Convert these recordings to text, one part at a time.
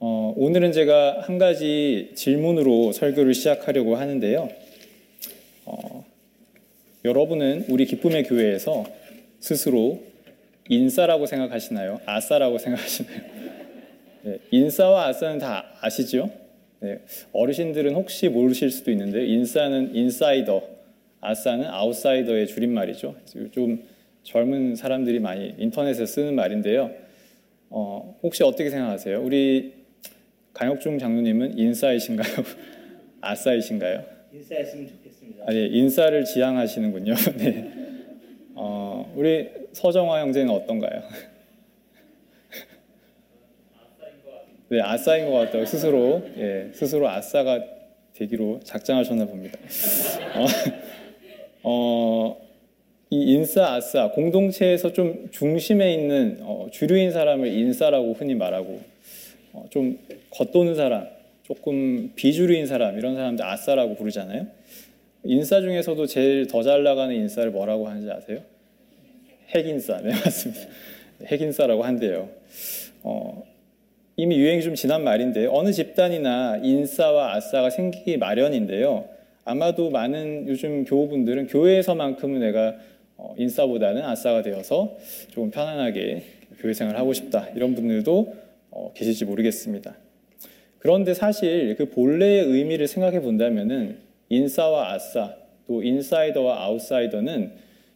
어, 오늘은 제가 한 가지 질문으로 설교를 시작하려고 하는데요. 어, 여러분은 우리 기쁨의 교회에서 스스로 인싸라고 생각하시나요? 아싸라고 생각하시나요? 네, 인싸와 아싸는 다 아시죠? 네, 어르신들은 혹시 모르실 수도 있는데 인싸는 인사이더, 아싸는 아웃사이더의 줄임말이죠. 좀 젊은 사람들이 많이 인터넷에 쓰는 말인데요. 어, 혹시 어떻게 생각하세요? 우리 강혁중 장로님은 인싸이신가요? 아싸이신가요? 인싸였으면 좋겠습니다. 아, 예, 인싸를 지향하시는군요. 네. 어, 우리 서정화 형제는 어떤가요? 네, 아싸인 것 같다고 스스로 예, 스스로 아싸가 되기로 작정하셨나 봅니다. 어, 어, 이 인싸 아싸 공동체에서 좀 중심에 있는 어, 주류인 사람을 인싸라고 흔히 말하고 어, 좀 겉도는 사람, 조금 비주류인 사람 이런 사람들 아싸라고 부르잖아요. 인싸 중에서도 제일 더 잘 나가는 인싸를 뭐라고 하는지 아세요? 핵인싸. 네 맞습니다. 핵인싸라고 한대요. 어, 이미 유행이 좀 지난 말인데 어느 집단이나 인싸와 아싸가 생기기 마련인데요. 아마도 많은 요즘 교우분들은 교회에서만큼은 내가 어, 인싸보다는 아싸가 되어서 조금 편안하게 교회 생활을 하고 싶다 이런 분들도 어, 계실지 모르겠습니다. 그런데 사실 그 본래의 의미를 생각해 본다면은 인싸와 아싸 또 인사이더와 아웃사이더는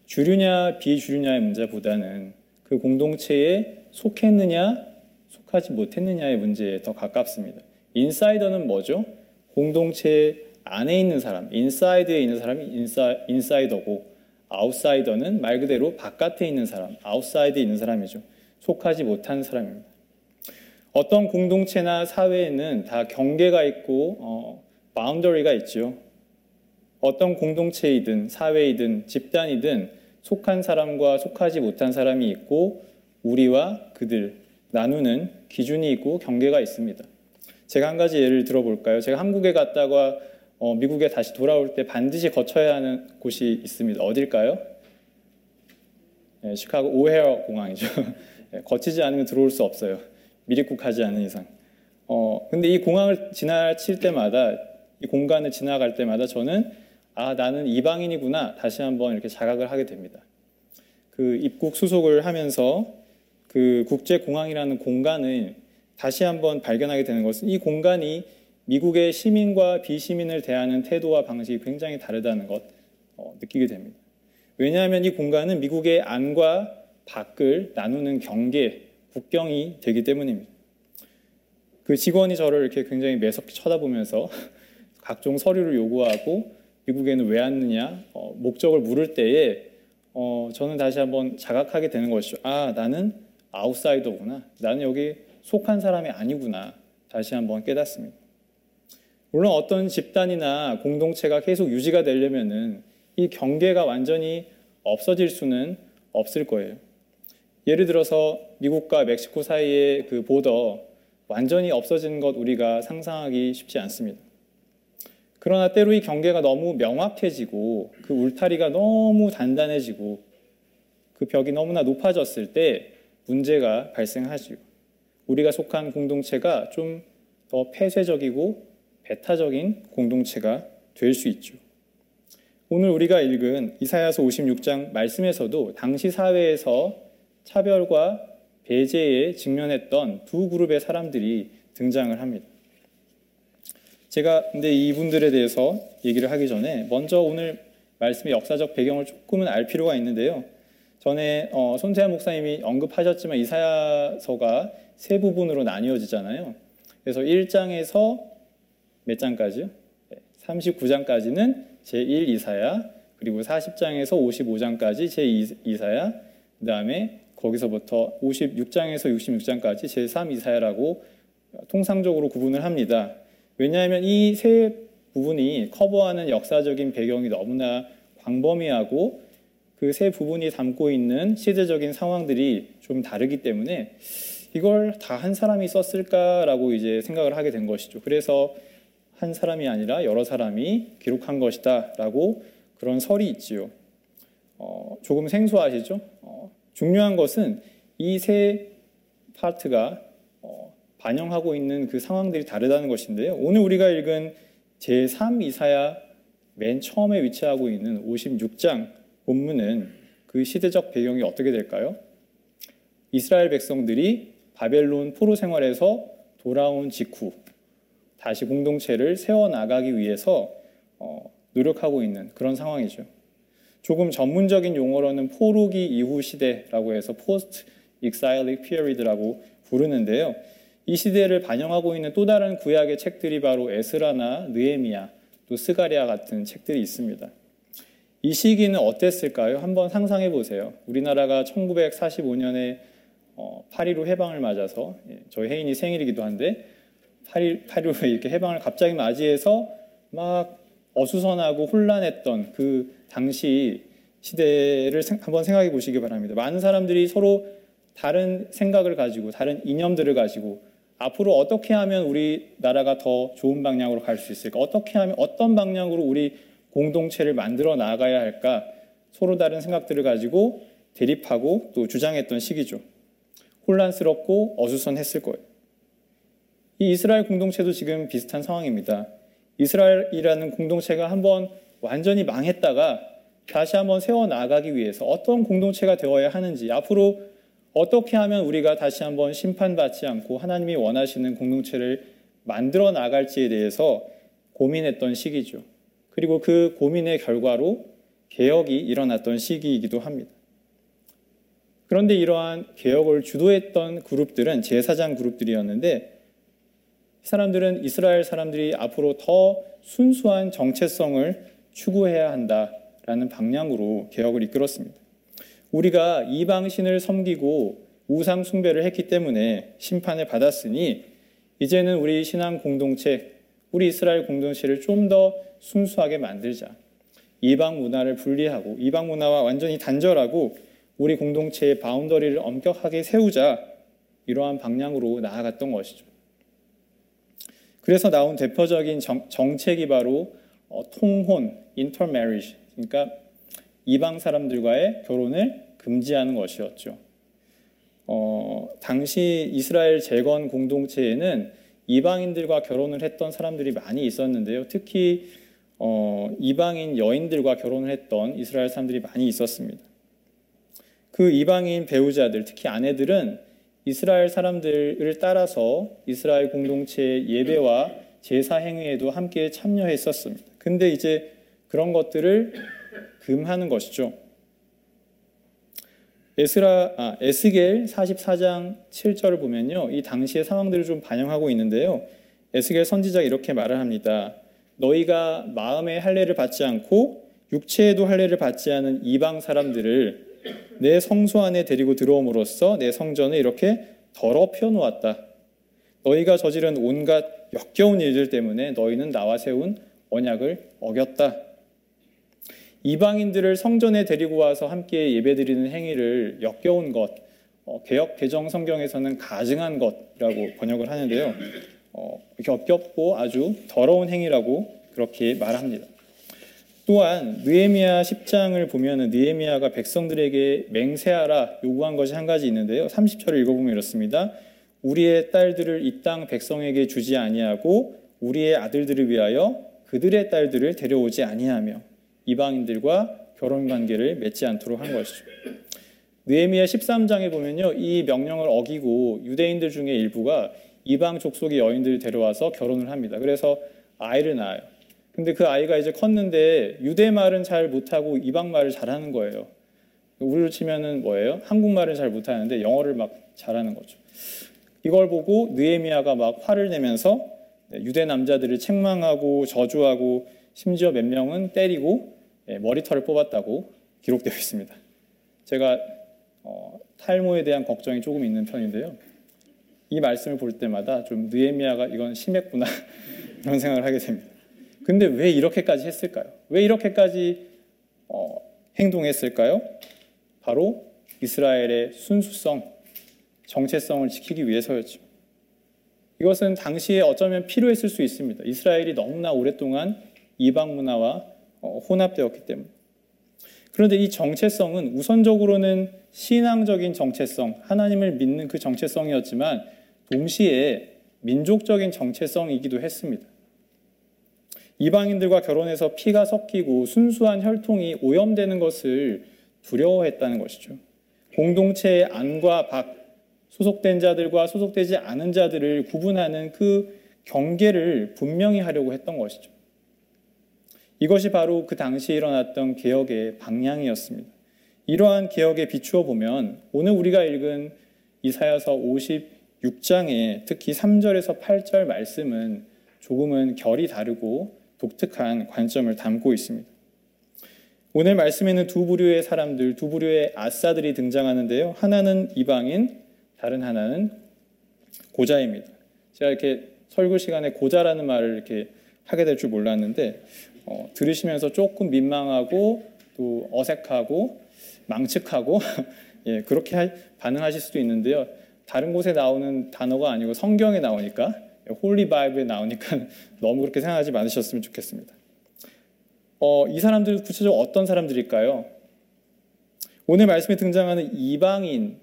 주류냐 비주류냐의 문제보다는 그 공동체에 속했느냐 속하지 못했느냐의 문제에 더 가깝습니다. 인사이더는 뭐죠? 공동체 안에 있는 사람, inside에 있는 사람이 인사, 인사이더고 아웃사이더는 말 그대로 바깥에 있는 사람, outside에 있는 사람이죠. 속하지 못한 사람입니다. 어떤 공동체나 사회에는 다 경계가 있고 어, boundary가 있죠. 어떤 공동체이든 사회이든 집단이든 속한 사람과 속하지 못한 사람이 있고 우리와 그들 나누는 기준이 있고 경계가 있습니다. 제가 한 가지 예를 들어볼까요? 제가 한국에 갔다가 어, 미국에 다시 돌아올 때 반드시 거쳐야 하는 곳이 있습니다. 어딜까요? 네, 시카고 오헤어 공항이죠. 네, 거치지 않으면 들어올 수 없어요. 미립국하지 않은 이상. 어, 근데 이 공항을 지나칠 때마다 이 공간을 지나갈 때마다 저는 아 나는 이방인이구나 다시 한번 이렇게 자각을 하게 됩니다. 그 입국 수속을 하면서 그 국제 공항이라는 공간을 다시 한번 발견하게 되는 것은 이 공간이 미국의 시민과 비시민을 대하는 태도와 방식이 굉장히 다르다는 것 어, 느끼게 됩니다. 왜냐하면 이 공간은 미국의 안과 밖을 나누는 경계, 국경이 되기 때문입니다. 그 직원이 저를 이렇게 굉장히 매섭게 쳐다보면서 각종 서류를 요구하고 미국에는 왜 왔느냐 어, 목적을 물을 때에 어, 저는 다시 한번 자각하게 되는 것이죠. 아 나는 아웃사이더구나. 나는 여기 속한 사람이 아니구나. 다시 한번 깨닫습니다. 물론 어떤 집단이나 공동체가 계속 유지가 되려면은 이 경계가 완전히 없어질 수는 없을 거예요. 예를 들어서 미국과 멕시코 사이의 그 보더 완전히 없어진 것 우리가 상상하기 쉽지 않습니다. 그러나 때로 이 경계가 너무 명확해지고 그 울타리가 너무 단단해지고 그 벽이 너무나 높아졌을 때 문제가 발생하지요. 우리가 속한 공동체가 좀 더 폐쇄적이고 배타적인 공동체가 될 수 있죠. 오늘 우리가 읽은 이사야서 56장 말씀에서도 당시 사회에서 차별과 배제에 직면했던 두 그룹의 사람들이 등장을 합니다. 제가 근데 이분들에 대해서 얘기를 하기 전에 먼저 오늘 말씀의 역사적 배경을 조금은 알 필요가 있는데요. 전에 어, 손태한 목사님이 언급하셨지만 이사야서가 세 부분으로 나뉘어지잖아요. 그래서 1장에서 몇 장까지요? 39장까지는 제1 이사야, 그리고 40장에서 55장까지 제2 이사야, 그 다음에 거기서부터 56장에서 66장까지 제3 이사야라고 통상적으로 구분을 합니다. 왜냐하면 이 세 부분이 커버하는 역사적인 배경이 너무나 광범위하고 그 세 부분이 담고 있는 시대적인 상황들이 좀 다르기 때문에 이걸 다 한 사람이 썼을까라고 이제 생각을 하게 된 것이죠. 그래서 한 사람이 아니라 여러 사람이 기록한 것이다라고 그런 설이 있지요. 어, 조금 생소하시죠? 어, 중요한 것은 이 세 파트가 어, 반영하고 있는 그 상황들이 다르다는 것인데요. 오늘 우리가 읽은 제3 이사야 맨 처음에 위치하고 있는 56장 본문은 그 시대적 배경이 어떻게 될까요? 이스라엘 백성들이 바벨론 포로 생활에서 돌아온 직후 다시 공동체를 세워 나가기 위해서 어, 노력하고 있는 그런 상황이죠. 조금 전문적인 용어로는 포로기 이후 시대라고 해서 post-exilic period라고 부르는데요. 이 시대를 반영하고 있는 또 다른 구약의 책들이 바로 에스라나 느헤미야 또 스가랴 같은 책들이 있습니다. 이 시기는 어땠을까요? 한번 상상해 보세요. 우리나라가 1945년에 8.15 해방을 맞아서 예, 저희 혜인이 생일이기도 한데 8.1, 8.15에 이렇게 해방을 갑자기 맞이해서 막 어수선하고 혼란했던 그 당시 시대를 한번 생각해 보시기 바랍니다. 많은 사람들이 서로 다른 생각을 가지고 다른 이념들을 가지고 앞으로 어떻게 하면 우리 나라가 더 좋은 방향으로 갈 수 있을까? 어떻게 하면 어떤 방향으로 우리 공동체를 만들어 나가야 할까? 서로 다른 생각들을 가지고 대립하고 또 주장했던 시기죠. 혼란스럽고 어수선했을 거예요. 이 이스라엘 공동체도 지금 비슷한 상황입니다. 이스라엘이라는 공동체가 한번 완전히 망했다가 다시 한번 세워 나가기 위해서 어떤 공동체가 되어야 하는지 앞으로 어떻게 하면 우리가 다시 한번 심판받지 않고 하나님이 원하시는 공동체를 만들어 나갈지에 대해서 고민했던 시기죠. 그리고 그 고민의 결과로 개혁이 일어났던 시기이기도 합니다. 그런데 이러한 개혁을 주도했던 그룹들은 제사장 그룹들이었는데 사람들은 이스라엘 사람들이 앞으로 더 순수한 정체성을 추구해야 한다라는 방향으로 개혁을 이끌었습니다. 우리가 이방신을 섬기고 우상 숭배를 했기 때문에 심판을 받았으니 이제는 우리 신앙 공동체, 우리 이스라엘 공동체를 좀 더 순수하게 만들자. 이방 문화를 분리하고 이방 문화와 완전히 단절하고 우리 공동체의 바운더리를 엄격하게 세우자. 이러한 방향으로 나아갔던 것이죠. 그래서 나온 대표적인 정, 책이 바로 어, 통혼, intermarriage, 그러니까 이방 사람들과의 결혼을 금지하는 것이었죠. 어, 당시 이스라엘 재건 공동체에는 이방인들과 결혼을 했던 사람들이 많이 있었는데요. 특히 어, 이방인 여인들과 결혼을 했던 이스라엘 사람들이 많이 있었습니다. 그 이방인 배우자들, 특히 아내들은 이스라엘 사람들을 따라서 이스라엘 공동체의 예배와 제사 행위에도 함께 참여했었습니다. 근데 이제 그런 것들을 금하는 것이죠. 에스라 아, 에스겔 44장 7절을 보면요. 이 당시의 상황들을 좀 반영하고 있는데요. 에스겔 선지자가 이렇게 말을 합니다. 너희가 마음의 할례를 받지 않고 육체에도 할례를 받지 않은 이방 사람들을 내 성소 안에 데리고 들어옴으로써 내 성전을 이렇게 더럽혀 놓았다. 너희가 저지른 온갖 역겨운 일들 때문에 너희는 나와 세운 언약을 어겼다. 이방인들을 성전에 데리고 와서 함께 예배드리는 행위를 역겨운 것, 어, 개혁 개정 성경에서는 가증한 것이라고 번역을 하는데요. 어, 역겹고 아주 더러운 행위라고 그렇게 말합니다. 또한 느헤미야 10장을 보면은 느헤미야가 백성들에게 맹세하라 요구한 것이 한 가지 있는데요. 30절을 읽어보면 이렇습니다. 우리의 딸들을 이 땅 백성에게 주지 아니하고 우리의 아들들을 위하여 그들의 딸들을 데려오지 아니하며 이방인들과 결혼 관계를 맺지 않도록 한 것이죠. 느헤미야 13장에 보면요. 이 명령을 어기고 유대인들 중에 일부가 이방 족속의 여인들을 데려와서 결혼을 합니다. 그래서 아이를 낳아요. 근데 그 아이가 이제 컸는데 유대 말은 잘 못하고 이방 말을 잘하는 거예요. 우리로 치면은 뭐예요? 한국말을 잘 못하는데 영어를 막 잘하는 거죠. 이걸 보고 느에미아가 막 화를 내면서 유대 남자들을 책망하고 저주하고 심지어 몇 명은 때리고 예, 머리털을 뽑았다고 기록되어 있습니다. 제가 어, 탈모에 대한 걱정이 조금 있는 편인데요. 이 말씀을 볼 때마다 좀 느에미아가 이건 심했구나 이런 생각을 하게 됩니다. 근데 왜 이렇게까지 했을까요? 왜 이렇게까지 어, 행동했을까요? 바로 이스라엘의 순수성, 정체성을 지키기 위해서였죠. 이것은 당시에 어쩌면 필요했을 수 있습니다. 이스라엘이 너무나 오랫동안 이방 문화와 어, 혼합되었기 때문에. 그런데 이 정체성은 우선적으로는 신앙적인 정체성, 하나님을 믿는 그 정체성이었지만 동시에 민족적인 정체성이기도 했습니다. 이방인들과 결혼해서 피가 섞이고 순수한 혈통이 오염되는 것을 두려워했다는 것이죠. 공동체의 안과 밖, 소속된 자들과 소속되지 않은 자들을 구분하는 그 경계를 분명히 하려고 했던 것이죠. 이것이 바로 그 당시에 일어났던 개혁의 방향이었습니다. 이러한 개혁에 비추어 보면 오늘 우리가 읽은 이사야서 56장의 특히 3절에서 8절 말씀은 조금은 결이 다르고 독특한 관점을 담고 있습니다. 오늘 말씀에는 두 부류의 사람들, 두 부류의 아싸들이 등장하는데요. 하나는 이방인, 다른 하나는 고자입니다. 제가 이렇게 설교 시간에 고자라는 말을 이렇게 하게 될 줄 몰랐는데 어, 들으시면서 조금 민망하고 또 어색하고 망측하고 예, 그렇게 하, 반응하실 수도 있는데요. 다른 곳에 나오는 단어가 아니고 성경에 나오니까 Holy Bible에 나오니까 너무 그렇게 생각하지 않으셨으면 좋겠습니다. 어, 이 사람들 구체적으로 어떤 사람들일까요? 오늘 말씀에 등장하는 이방인,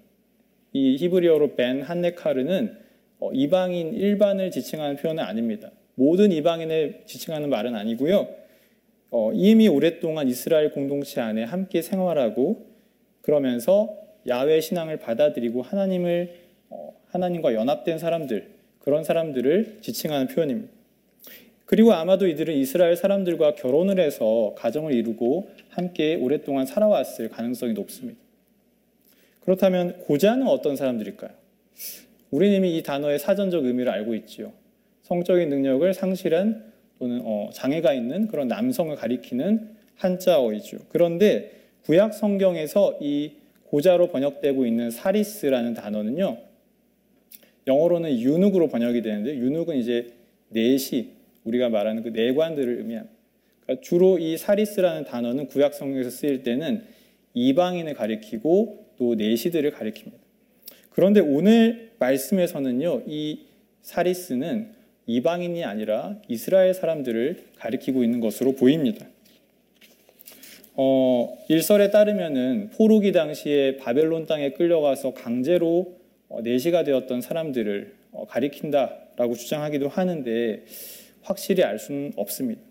이 히브리어로 벤 한네카르는 어, 이방인 일반을 지칭하는 표현은 아닙니다. 모든 이방인을 지칭하는 말은 아니고요. 어, 이미 오랫동안 이스라엘 공동체 안에 함께 생활하고 그러면서 야외 신앙을 받아들이고 하나님을 어, 하나님과 연합된 사람들 그런 사람들을 지칭하는 표현입니다. 그리고 아마도 이들은 이스라엘 사람들과 결혼을 해서 가정을 이루고 함께 오랫동안 살아왔을 가능성이 높습니다. 그렇다면 고자는 어떤 사람들일까요? 우리는 이미 이 단어의 사전적 의미를 알고 있지요. 성적인 능력을 상실한 또는 어, 장애가 있는 그런 남성을 가리키는 한자어이죠. 그런데 구약 성경에서 이 고자로 번역되고 있는 사리스라는 단어는요. 영어로는 유눅으로 번역이 되는데 유눅은 이제 내시 우리가 말하는 그 내관들을 의미합니다. 그러니까 주로 이 사리스라는 단어는 구약 성경에서 쓰일 때는 이방인을 가리키고 또 내시들을 가리킵니다. 그런데 오늘 말씀에서는요, 이 사리스는 이방인이 아니라 이스라엘 사람들을 가리키고 있는 것으로 보입니다. 어, 일설에 따르면은 포로기 당시에 바벨론 땅에 끌려가서 강제로 어, 내시가 되었던 사람들을 어, 가리킨다라고 주장하기도 하는데 확실히 알 수는 없습니다.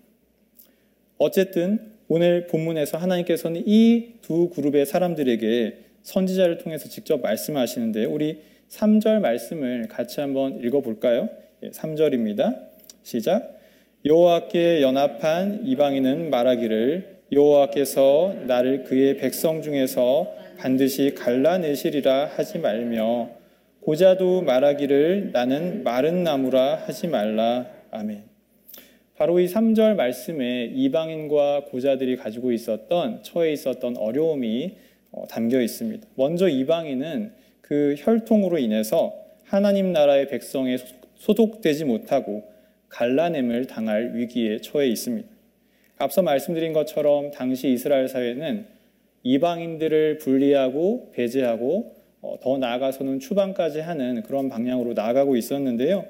어쨌든 오늘 본문에서 하나님께서는 이 두 그룹의 사람들에게 선지자를 통해서 직접 말씀하시는데 우리 3절 말씀을 같이 한번 읽어볼까요? 3절입니다. 시작. 여호와께 연합한 이방인은 말하기를 여호와께서 나를 그의 백성 중에서 반드시 갈라내시리라 하지 말며 고자도 말하기를 나는 마른 나무라 하지 말라. 아멘. 바로 이 3절 말씀에 이방인과 고자들이 가지고 있었던 처해 있었던 어려움이 어, 담겨 있습니다. 먼저 이방인은 그 혈통으로 인해서 하나님 나라의 백성에 소속되지 못하고 갈라냄을 당할 위기에 처해 있습니다. 앞서 말씀드린 것처럼 당시 이스라엘 사회는 이방인들을 분리하고 배제하고 어, 더 나아가서는 추방까지 하는 그런 방향으로 나아가고 있었는데요.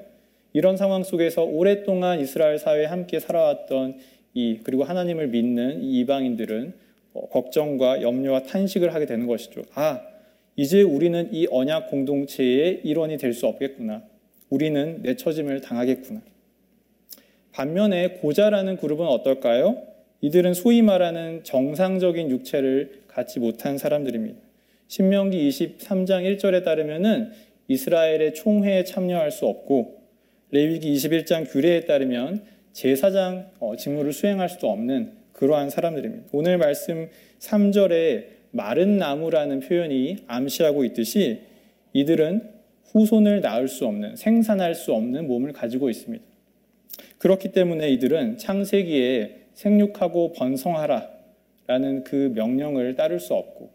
이런 상황 속에서 오랫동안 이스라엘 사회에 함께 살아왔던 이 그리고 하나님을 믿는 이 이방인들은 어, 걱정과 염려와 탄식을 하게 되는 것이죠. 아, 이제 우리는 이 언약 공동체의 일원이 될 수 없겠구나. 우리는 내처짐을 당하겠구나. 반면에 고자라는 그룹은 어떨까요? 이들은 소위 말하는 정상적인 육체를 갖지 못한 사람들입니다. 신명기 23장 1절에 따르면은 이스라엘의 총회에 참여할 수 없고 레위기 21장 규례에 따르면 제사장 어, 직무를 수행할 수도 없는 그러한 사람들입니다. 오늘 말씀 3절에 마른 나무라는 표현이 암시하고 있듯이 이들은 후손을 낳을 수 없는 생산할 수 없는 몸을 가지고 있습니다. 그렇기 때문에 이들은 창세기에 생육하고 번성하라 라는 그 명령을 따를 수 없고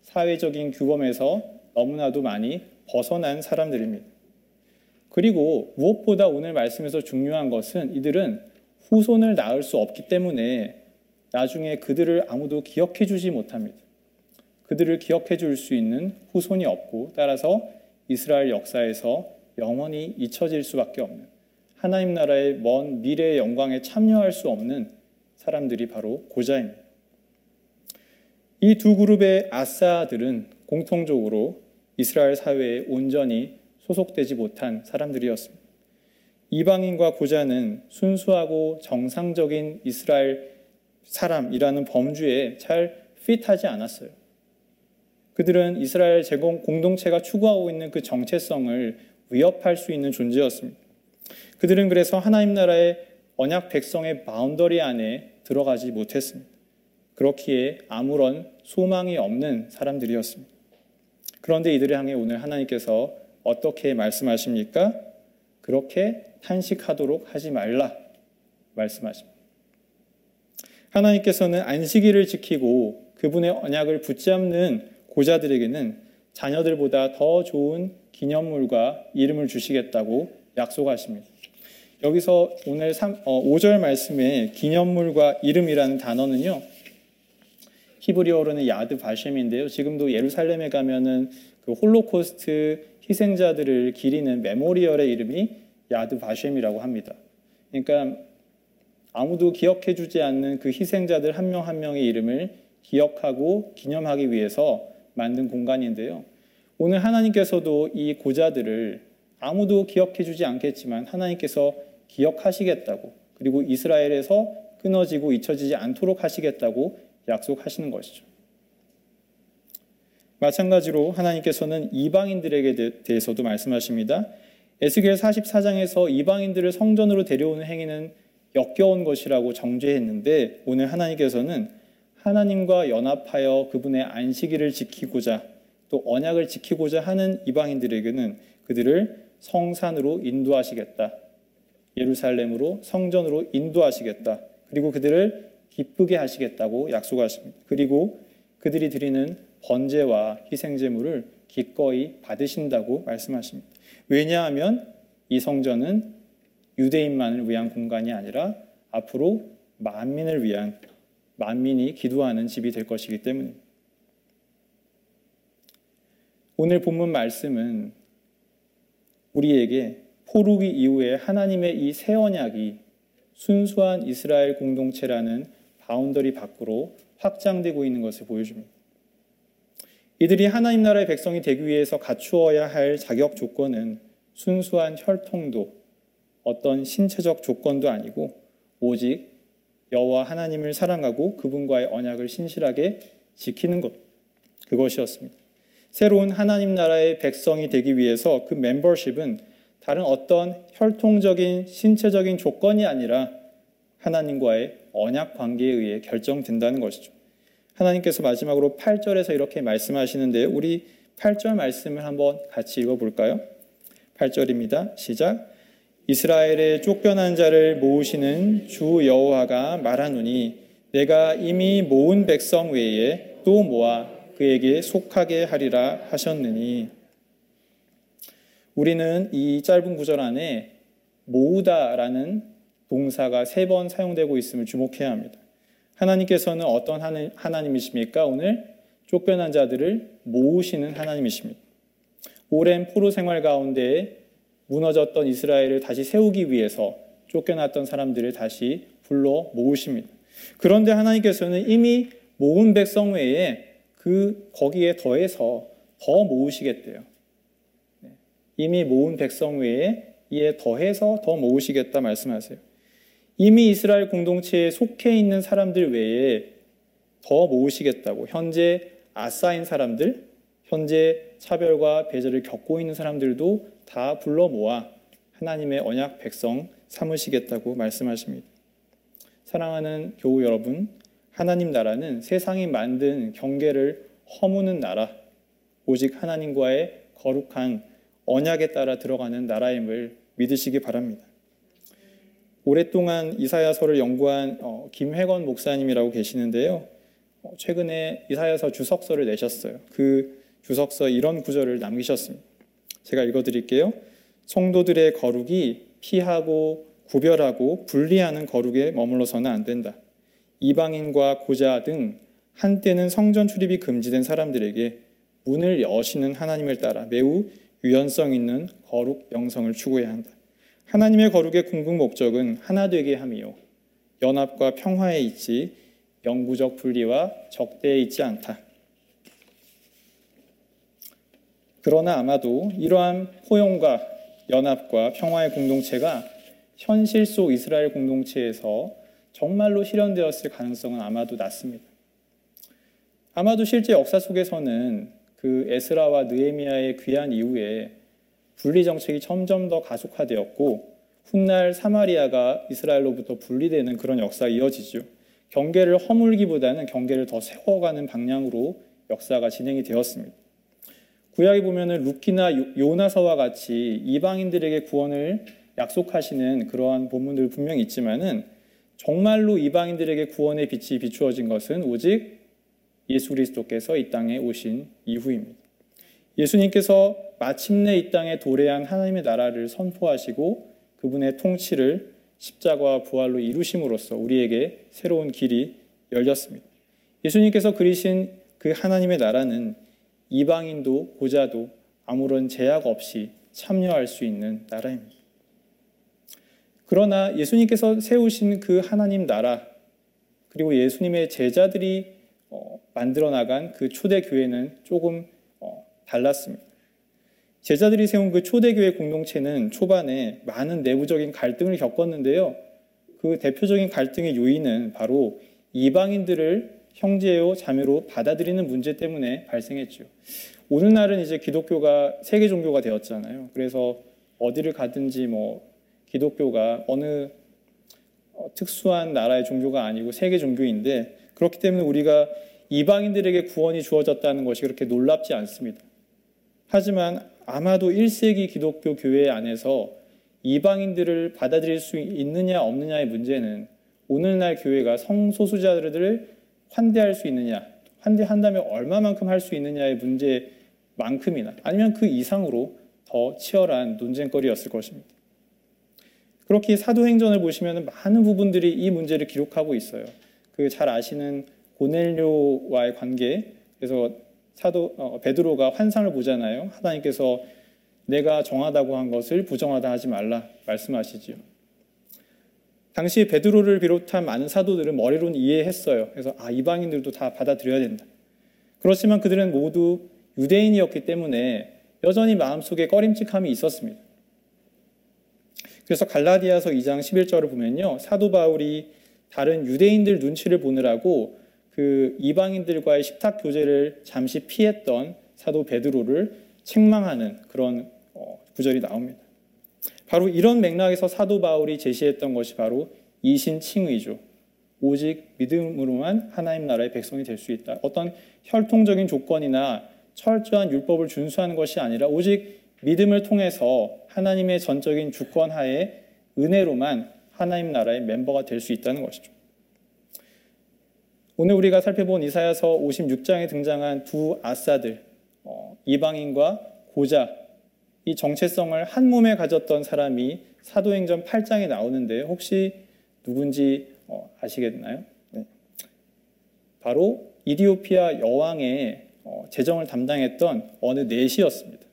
사회적인 규범에서 너무나도 많이 벗어난 사람들입니다. 그리고 무엇보다 오늘 말씀에서 중요한 것은 이들은 후손을 낳을 수 없기 때문에 나중에 그들을 아무도 기억해 주지 못합니다. 그들을 기억해 줄 수 있는 후손이 없고 따라서 이스라엘 역사에서 영원히 잊혀질 수밖에 없는 하나님 나라의 먼 미래의 영광에 참여할 수 없는 사람들이 바로 고자입니다. 이 두 그룹의 아싸들은 공통적으로 이스라엘 사회에 온전히 소속되지 못한 사람들이었습니다. 이방인과 고자는 순수하고 정상적인 이스라엘 사람이라는 범주에 잘 핏하지 않았어요. 그들은 이스라엘 제공 공동체가 추구하고 있는 그 정체성을 위협할 수 있는 존재였습니다. 그들은 그래서 하나님 나라의 언약 백성의 boundary 안에 들어가지 못했습니다. 그렇기에 아무런 소망이 없는 사람들이었습니다. 그런데 이들을 향해 오늘 하나님께서 어떻게 말씀하십니까? 그렇게 탄식하도록 하지 말라 말씀하십니다. 하나님께서는 안식일을 지키고 그분의 언약을 붙잡는 고자들에게는 자녀들보다 더 좋은 기념물과 이름을 주시겠다고 약속하십니다. 여기서 오늘 3, 어, 5절 말씀에 기념물과 이름이라는 단어는요. 히브리어로는 야드 바셈인데요. 지금도 예루살렘에 가면은 그 홀로코스트 희생자들을 기리는 memorial의 이름이 야드 바셈이라고 합니다. 그러니까 아무도 기억해 주지 않는 그 희생자들 한 명 한 명의 이름을 기억하고 기념하기 위해서 만든 공간인데요. 오늘 하나님께서도 이 고자들을 아무도 기억해 주지 않겠지만 하나님께서 기억하시겠다고 그리고 이스라엘에서 끊어지고 잊혀지지 않도록 하시겠다고 약속하시는 것이죠. 마찬가지로 하나님께서는 이방인들에게 대해서도 말씀하십니다. 에스겔 44장에서 이방인들을 성전으로 데려오는 행위는 역겨운 것이라고 정죄했는데 오늘 하나님께서는 하나님과 연합하여 그분의 안식일을 지키고자 또 언약을 지키고자 하는 이방인들에게는 그들을 성산으로 인도하시겠다. 예루살렘으로 성전으로 인도하시겠다. 그리고 그들을 기쁘게 하시겠다고 약속하십니다. 그리고 그들이 드리는 번제와 희생제물을 기꺼이 받으신다고 말씀하십니다. 왜냐하면 이 성전은 유대인만을 위한 공간이 아니라 앞으로 만민을 위한 만민이 기도하는 집이 될 것이기 때문입니다. 오늘 본문 말씀은 우리에게 포로기 이후에 하나님의 이 새 언약이 순수한 이스라엘 공동체라는 boundary 밖으로 확장되고 있는 것을 보여줍니다. 이들이 하나님 나라의 백성이 되기 위해서 갖추어야 할 자격 조건은 순수한 혈통도 어떤 신체적 조건도 아니고 오직 여호와 하나님을 사랑하고 그분과의 언약을 신실하게 지키는 것 그것이었습니다. 새로운 하나님 나라의 백성이 되기 위해서 그 멤버십은 다른 어떤 혈통적인 신체적인 조건이 아니라 하나님과의 언약 관계에 의해 결정된다는 것이죠. 하나님께서 마지막으로 8절에서 이렇게 말씀하시는데 우리 8절 말씀을 한번 같이 읽어 볼까요? 8절입니다. 시작. 이스라엘의 쫓겨난 자를 모으시는 주 여호와가 말하노니 내가 이미 모은 백성 외에 또 모아 그에게 속하게 하리라 하셨느니 우리는 이 짧은 구절 안에 모으다라는 동사가 세 번 사용되고 있음을 주목해야 합니다. 하나님께서는 어떤 하나님이십니까? 오늘 쫓겨난 자들을 모으시는 하나님이십니다. 오랜 포로 생활 가운데 무너졌던 이스라엘을 다시 세우기 위해서 쫓겨났던 사람들을 다시 불러 모으십니다. 그런데 하나님께서는 이미 모은 백성 외에 그 거기에 더해서 더 모으시겠대요. 네. 이미 모은 백성 외에 이에 더해서 더 모으시겠다 말씀하세요. 이미 이스라엘 공동체에 속해 있는 사람들 외에 더 모으시겠다고 현재 아싸인 사람들, 현재 차별과 배제를 겪고 있는 사람들도 다 불러 모아 하나님의 언약 백성 삼으시겠다고 말씀하십니다. 사랑하는 교우 여러분, 하나님 나라는 세상이 만든 경계를 허무는 나라, 오직 하나님과의 거룩한 언약에 따라 들어가는 나라임을 믿으시기 바랍니다. 오랫동안 이사야서를 연구한 어, 김회건 목사님이라고 계시는데요. 어, 최근에 이사야서 주석서를 내셨어요. 그 주석서 이런 구절을 남기셨습니다. 제가 읽어드릴게요. 성도들의 거룩이 피하고 구별하고 분리하는 거룩에 머물러서는 안 된다. 이방인과 고자 등 한때는 성전 출입이 금지된 사람들에게 문을 여시는 하나님을 따라 매우 유연성 있는 거룩 영성을 추구해야 한다. 하나님의 거룩의 궁극 목적은 하나 되게 함이요. 연합과 평화에 있지 영구적 분리와 적대에 있지 않다. 그러나 아마도 이러한 포용과 연합과 평화의 공동체가 현실 속 이스라엘 공동체에서 정말로 실현되었을 가능성은 아마도 낮습니다. 아마도 실제 역사 속에서는 그 에스라와 느헤미야의 귀한 이후에 분리 정책이 점점 더 가속화되었고 훗날 사마리아가 이스라엘로부터 분리되는 그런 역사가 이어지죠. 경계를 허물기보다는 경계를 더 세워가는 방향으로 역사가 진행이 되었습니다. 구약에 보면은 루키나 요나서와 같이 이방인들에게 구원을 약속하시는 그러한 본문들 분명히 있지만은 정말로 이방인들에게 구원의 빛이 비추어진 것은 오직 예수 그리스도께서 이 땅에 오신 이후입니다. 예수님께서 마침내 이 땅에 도래한 하나님의 나라를 선포하시고 그분의 통치를 십자가와 부활로 이루심으로써 우리에게 새로운 길이 열렸습니다. 예수님께서 그리신 그 하나님의 나라는 이방인도 고자도 아무런 제약 없이 참여할 수 있는 나라입니다. 그러나 예수님께서 세우신 그 하나님 나라 그리고 예수님의 제자들이 어, 만들어 나간 그 초대 교회는 조금 어, 달랐습니다. 제자들이 세운 그 초대교회 공동체는 초반에 많은 내부적인 갈등을 겪었는데요. 그 대표적인 갈등의 요인은 바로 이방인들을 형제요 자매로 받아들이는 문제 때문에 발생했죠. 오늘날은 이제 기독교가 세계 종교가 되었잖아요. 그래서 어디를 가든지 뭐 기독교가 어느 어, 특수한 나라의 종교가 아니고 세계 종교인데 그렇기 때문에 우리가 이방인들에게 구원이 주어졌다는 것이 그렇게 놀랍지 않습니다. 하지만 아마도 1세기 기독교 교회 안에서 이방인들을 받아들일 수 있느냐 없느냐의 문제는 오늘날 교회가 성소수자들을 환대할 수 있느냐, 환대한다면 얼마만큼 할 수 있느냐의 문제만큼이나 아니면 그 이상으로 더 치열한 논쟁거리였을 것입니다. 그렇게 사도행전을 보시면 많은 부분들이 이 문제를 기록하고 있어요. 그 잘 아시는 고넬료와의 관계, 그래서 사도 어, 베드로가 환상을 보잖아요. 하나님께서 내가 정하다고 한 것을 부정하다 하지 말라 말씀하시지요. 당시 베드로를 비롯한 많은 사도들은 머리로는 이해했어요. 그래서 아 이방인들도 다 받아들여야 된다. 그렇지만 그들은 모두 유대인이었기 때문에 여전히 마음속에 꺼림칙함이 있었습니다. 그래서 갈라디아서 2장 11절을 보면요. 사도 바울이 다른 유대인들 눈치를 보느라고 그 이방인들과의 식탁 교제를 잠시 피했던 사도 베드로를 책망하는 그런 어, 구절이 나옵니다. 바로 이런 맥락에서 사도 바울이 제시했던 것이 바로 이신칭의죠. 오직 믿음으로만 하나님 나라의 백성이 될 수 있다. 어떤 혈통적인 조건이나 철저한 율법을 준수하는 것이 아니라 오직 믿음을 통해서 하나님의 전적인 주권 하에 은혜로만 하나님 나라의 멤버가 될 수 있다는 것이죠. 오늘 우리가 살펴본 이사야서 56장에 등장한 두 아싸들, 어, 이방인과 고자, 이 정체성을 한 몸에 가졌던 사람이 사도행전 8장에 나오는데 혹시 누군지 어, 아시겠나요? 네. 바로 이디오피아 여왕의 어, 재정을 담당했던 어느 넷이었습니다.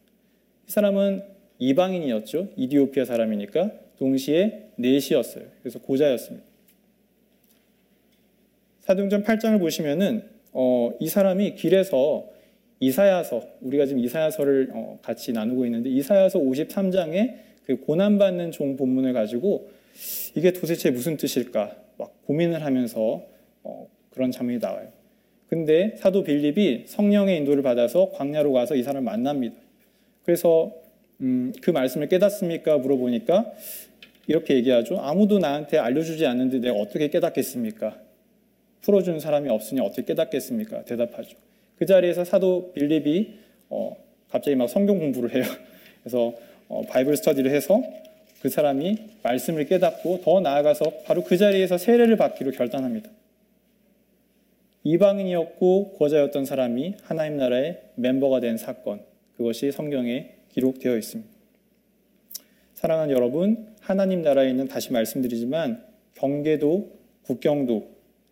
이 사람은 이방인이었죠. 이디오피아 사람이니까 동시에 넷이었어요. 그래서 고자였습니다. 사도행전 8장을 보시면은 어, 이 사람이 길에서 이사야서 우리가 지금 이사야서를 어, 같이 나누고 있는데 이사야서 53장에 그 고난받는 종 본문을 가지고 이게 도대체 무슨 뜻일까 막 고민을 하면서 어, 그런 장면이 나와요. 근데 사도 빌립이 성령의 인도를 받아서 광야로 가서 이 사람을 만납니다. 그래서 음, 그 말씀을 깨닫습니까? 물어보니까 이렇게 얘기하죠. 아무도 나한테 알려주지 않는데 내가 어떻게 깨닫겠습니까? 풀어준 사람이 없으니 어떻게 깨닫겠습니까? 대답하죠. 그 자리에서 사도 빌립이 어, 갑자기 막 성경 공부를 해요. 그래서 어, 바이블 스터디를 해서 그 사람이 말씀을 깨닫고 더 나아가서 바로 그 자리에서 세례를 받기로 결단합니다. 이방인이었고 거자였던 사람이 하나님 나라의 멤버가 된 사건, 그것이 성경에 기록되어 있습니다. 사랑하는 여러분, 하나님 나라에 있는 다시 말씀드리지만 경계도 국경도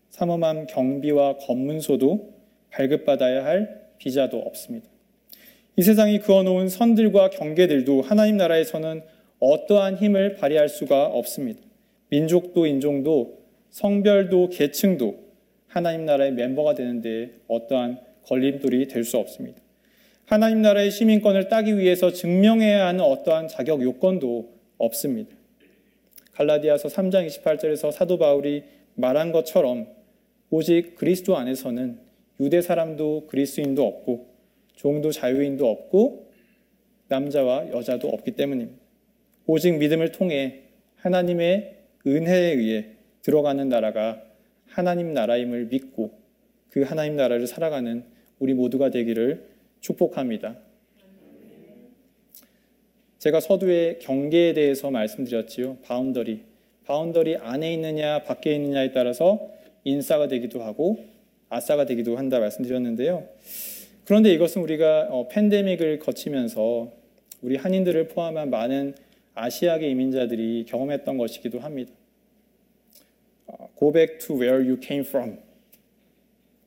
삼엄한 경비와 검문소도 발급받아야 할 비자도 없습니다. 이 세상이 그어놓은 선들과 경계들도 하나님 나라에서는 어떠한 힘을 발휘할 수가 없습니다. 민족도 인종도 성별도 계층도 하나님 나라의 멤버가 되는데 어떠한 걸림돌이 될 수 없습니다. 하나님 나라의 시민권을 따기 위해서 증명해야 하는 어떠한 자격 요건도 없습니다. 갈라디아서 3장 28절에서 사도 바울이 말한 것처럼 오직 그리스도 안에서는 유대 사람도 그리스인도 없고 종도 자유인도 없고 남자와 여자도 없기 때문입니다. 오직 믿음을 통해 하나님의 은혜에 의해 들어가는 나라가 하나님 나라임을 믿고 그 하나님 나라를 살아가는 우리 모두가 되기를 축복합니다. 제가 서두에 경계에 대해서 말씀드렸지요. boundary. boundary 안에 있느냐 밖에 있느냐에 따라서 인싸가 되기도 하고 아싸가 되기도 한다 말씀드렸는데요. 그런데 이것은 우리가 어, 팬데믹을 거치면서 우리 한인들을 포함한 많은 아시아계 이민자들이 경험했던 것이기도 합니다. 어, Go back to where you came from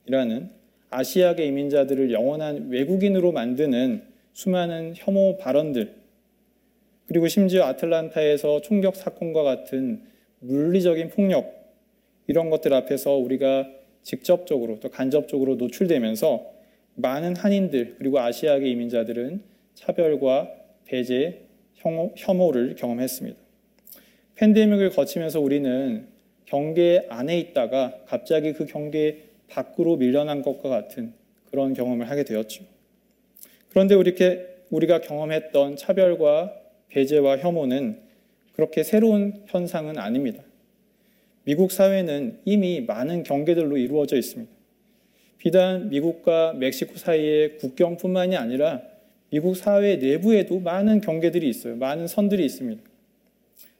이라는 아시아계 이민자들을 영원한 외국인으로 만드는 수많은 혐오 발언들 그리고 심지어 아틀란타에서 총격 사건과 같은 물리적인 폭력 이런 것들 앞에서 우리가 직접적으로 또 간접적으로 노출되면서 많은 한인들 그리고 아시아계 이민자들은 차별과 배제, 혐오를 경험했습니다. 팬데믹을 거치면서 우리는 경계 안에 있다가 갑자기 그 경계 밖으로 밀려난 것과 같은 그런 경험을 하게 되었죠. 그런데 이렇게 우리가 경험했던 차별과 배제와 혐오는 그렇게 새로운 현상은 아닙니다. 미국 사회는 이미 많은 경계들로 이루어져 있습니다. 비단 미국과 멕시코 사이의 국경뿐만이 아니라 미국 사회 내부에도 많은 경계들이 있어요. 많은 선들이 있습니다.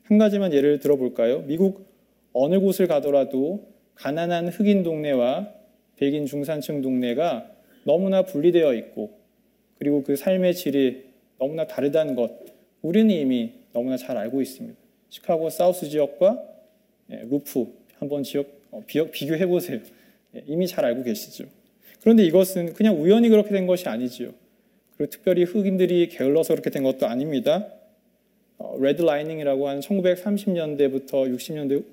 한 가지만 예를 들어볼까요? 미국 어느 곳을 가더라도 가난한 흑인 동네와 백인 중산층 동네가 너무나 분리되어 있고 그리고 그 삶의 질이 너무나 다르다는 것 우리는 이미 너무나 잘 알고 있습니다. 시카고 사우스 지역과 예, 루프 한번 지역 어, 비교해 보세요. 예, 이미 잘 알고 계시죠. 그런데 이것은 그냥 우연히 그렇게 된 것이 아니지요. 그리고 특별히 흑인들이 게을러서 그렇게 된 것도 아닙니다. red 어, lining이라고 하는 1930년대부터 60년대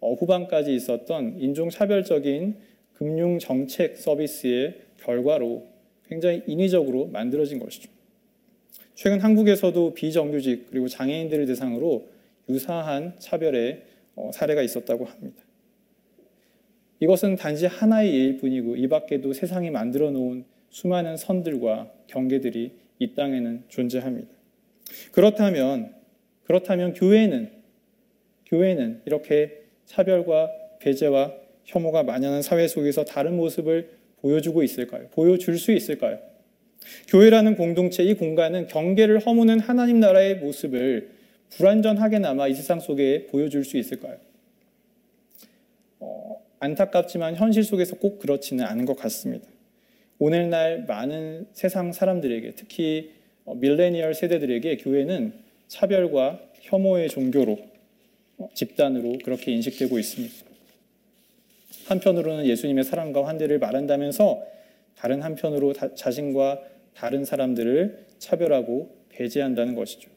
어, 후반까지 있었던 인종차별적인 금융 정책 서비스의 결과로 굉장히 인위적으로 만들어진 것이죠. 최근 한국에서도 비정규직 그리고 장애인들을 대상으로 유사한 차별의 어, 사례가 있었다고 합니다. 이것은 단지 하나의 예일 뿐이고 이 밖에도 세상이 만들어 놓은 수많은 선들과 경계들이 이 땅에는 존재합니다. 그렇다면 그렇다면 교회는 교회는 이렇게 차별과 배제와 혐오가 만연한 사회 속에서 다른 모습을 보여주고 있을까요? 보여줄 수 있을까요? 교회라는 공동체, 이 공간은 경계를 허무는 하나님 나라의 모습을 불완전하게나마 이 세상 속에 보여줄 수 있을까요? 어, 안타깝지만 현실 속에서 꼭 그렇지는 않은 것 같습니다. 오늘날 많은 세상 사람들에게 특히 어, 밀레니얼 세대들에게 교회는 차별과 혐오의 종교로 어, 집단으로 그렇게 인식되고 있습니다. 한편으로는 예수님의 사랑과 환대를 말한다면서 다른 한편으로 자신과 다른 사람들을 차별하고 배제한다는 것이죠.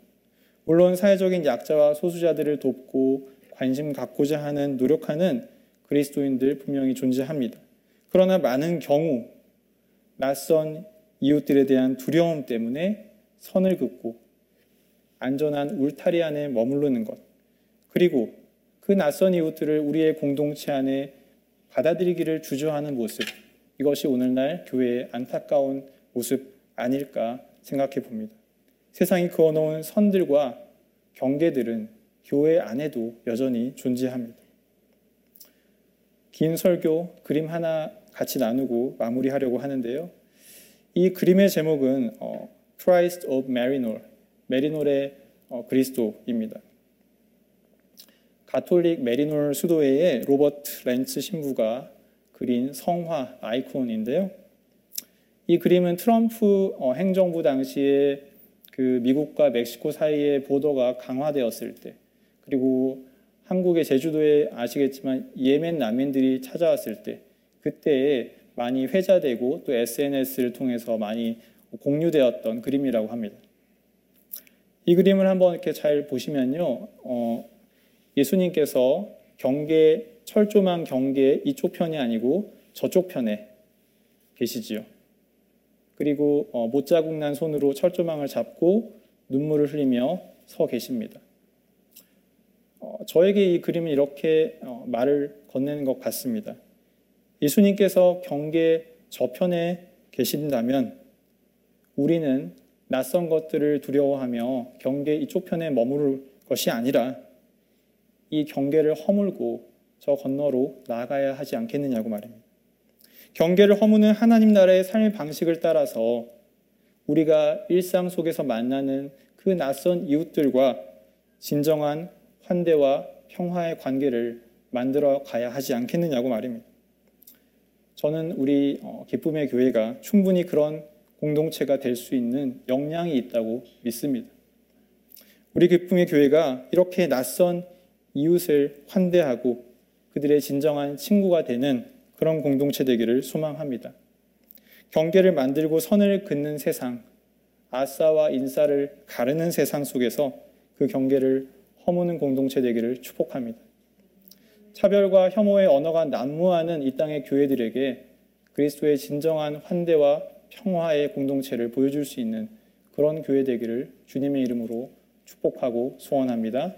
물론 사회적인 약자와 소수자들을 돕고 관심 갖고자 하는 노력하는 그리스도인들 분명히 존재합니다. 그러나 많은 경우 낯선 이웃들에 대한 두려움 때문에 선을 긋고 안전한 울타리 안에 머무르는 것, 그리고 그 낯선 이웃들을 우리의 공동체 안에 받아들이기를 주저하는 모습, 이것이 오늘날 교회의 안타까운 모습 아닐까 생각해 봅니다. 세상이 그어놓은 선들과 경계들은 교회 안에도 여전히 존재합니다. 긴 설교 그림 하나 같이 나누고 마무리하려고 하는데요. 이 그림의 제목은 어, Christ of Marinol, 메리놀의 어, 그리스도입니다. 가톨릭 메리놀 수도회의 로버트 렌츠 신부가 그린 성화 아이콘인데요. 이 그림은 트럼프 어, 행정부 당시에 그 미국과 멕시코 사이의 보도가 강화되었을 때 그리고 한국의 제주도에 아시겠지만 예멘 난민들이 찾아왔을 때 그때에 많이 회자되고 또 SNS를 통해서 많이 공유되었던 그림이라고 합니다. 이 그림을 한번 이렇게 잘 보시면요, 어, 예수님께서 경계 철조망 경계 이쪽 편이 아니고 저쪽 편에 계시지요. 그리고 어, 못자국 난 손으로 철조망을 잡고 눈물을 흘리며 서 계십니다. 어, 저에게 이 그림은 이렇게 어, 말을 건네는 것 같습니다. 예수님께서 경계 저편에 계신다면 우리는 낯선 것들을 두려워하며 경계 이쪽 편에 머무를 것이 아니라 이 경계를 허물고 저 건너로 나아가야 하지 않겠느냐고 말입니다. 경계를 허무는 하나님 나라의 삶의 방식을 따라서 우리가 일상 속에서 만나는 그 낯선 이웃들과 진정한 환대와 평화의 관계를 만들어 가야 하지 않겠느냐고 말입니다. 저는 우리 어, 기쁨의 교회가 충분히 그런 공동체가 될 수 있는 역량이 있다고 믿습니다. 우리 기쁨의 교회가 이렇게 낯선 이웃을 환대하고 그들의 진정한 친구가 되는 그런 공동체 되기를 소망합니다. 경계를 만들고 선을 긋는 세상, 아싸와 인싸를 가르는 세상 속에서 그 경계를 허무는 공동체 되기를 축복합니다. 차별과 혐오의 언어가 난무하는 이 땅의 교회들에게 그리스도의 진정한 환대와 평화의 공동체를 보여줄 수 있는 그런 교회 되기를 주님의 이름으로 축복하고 소원합니다.